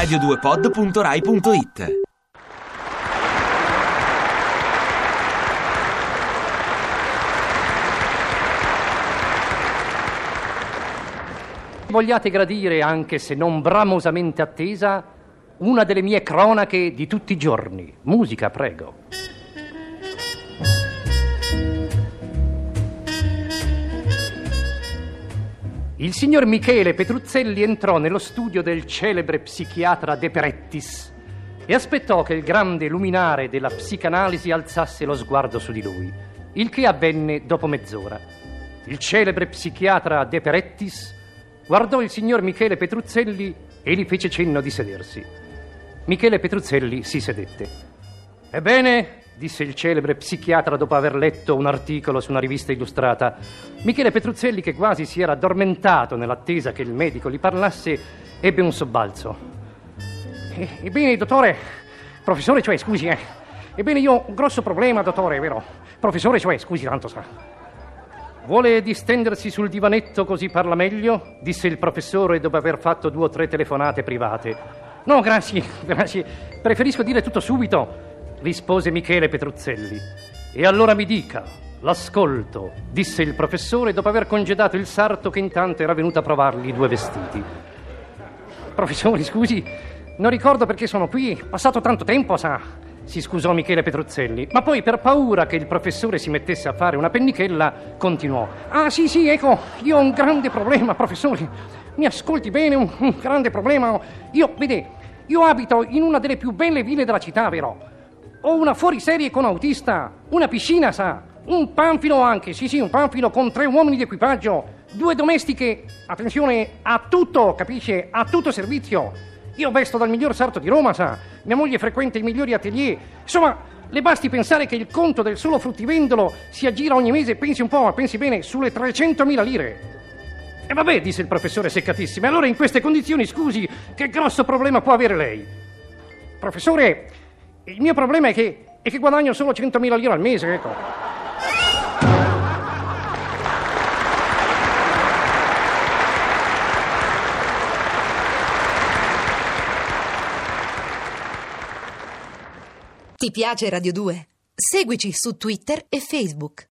radio2pod.rai.it Vogliate gradire, anche se non bramosamente attesa, una delle mie cronache di tutti i giorni. Musica, prego. Il signor Michele Petruzzelli entrò nello studio del celebre psichiatra De Perettis e aspettò che il grande luminare della psicanalisi alzasse lo sguardo su di lui, il che avvenne dopo mezz'ora. Il celebre psichiatra De Perettis guardò il signor Michele Petruzzelli e gli fece cenno di sedersi. Michele Petruzzelli si sedette. Ebbene, disse il celebre psichiatra dopo aver letto un articolo su una rivista illustrata. Michele Petruzzelli, che quasi si era addormentato nell'attesa che il medico gli parlasse, ebbe un sobbalzo. E- ebbene, dottore, professore, cioè, scusi, eh. Ebbene, io ho un grosso problema, dottore, vero? Professore, cioè, scusi tanto, sa. Vuole distendersi sul divanetto così parla meglio? disse il professore dopo aver fatto due o tre telefonate private. No, grazie, grazie. Preferisco dire tutto subito rispose Michele Petruzzelli. E allora mi dica, l'ascolto, disse il professore dopo aver congedato il sarto che intanto era venuto a provargli i due vestiti. Professore, scusi, non ricordo perché sono qui, passato tanto tempo, sa. Si scusò Michele Petruzzelli, ma poi per paura che il professore si mettesse a fare una pennichella, continuò. Ah sì, sì, ecco, io ho un grande problema, professore. Mi ascolti bene, un, un grande problema. Io, vede, io abito in una delle più belle ville della città, vero? Ho una fuoriserie con autista, una piscina, sa, un panfilo anche, sì, sì, un panfilo con tre uomini di equipaggio, due domestiche, attenzione, a tutto, capisce? A tutto servizio. Io vesto dal miglior sarto di Roma, sa, mia moglie frequenta i migliori atelier. Insomma, le basti pensare che il conto del solo fruttivendolo si aggira ogni mese, pensi un po', ma pensi bene, sulle 300.000 lire. E vabbè, disse il professore seccatissimo, allora in queste condizioni, scusi, che grosso problema può avere lei? Professore, il mio problema è che, è che guadagno solo 100.000 lire al mese, ecco. Ti piace Radio 2? Seguici su Twitter e Facebook.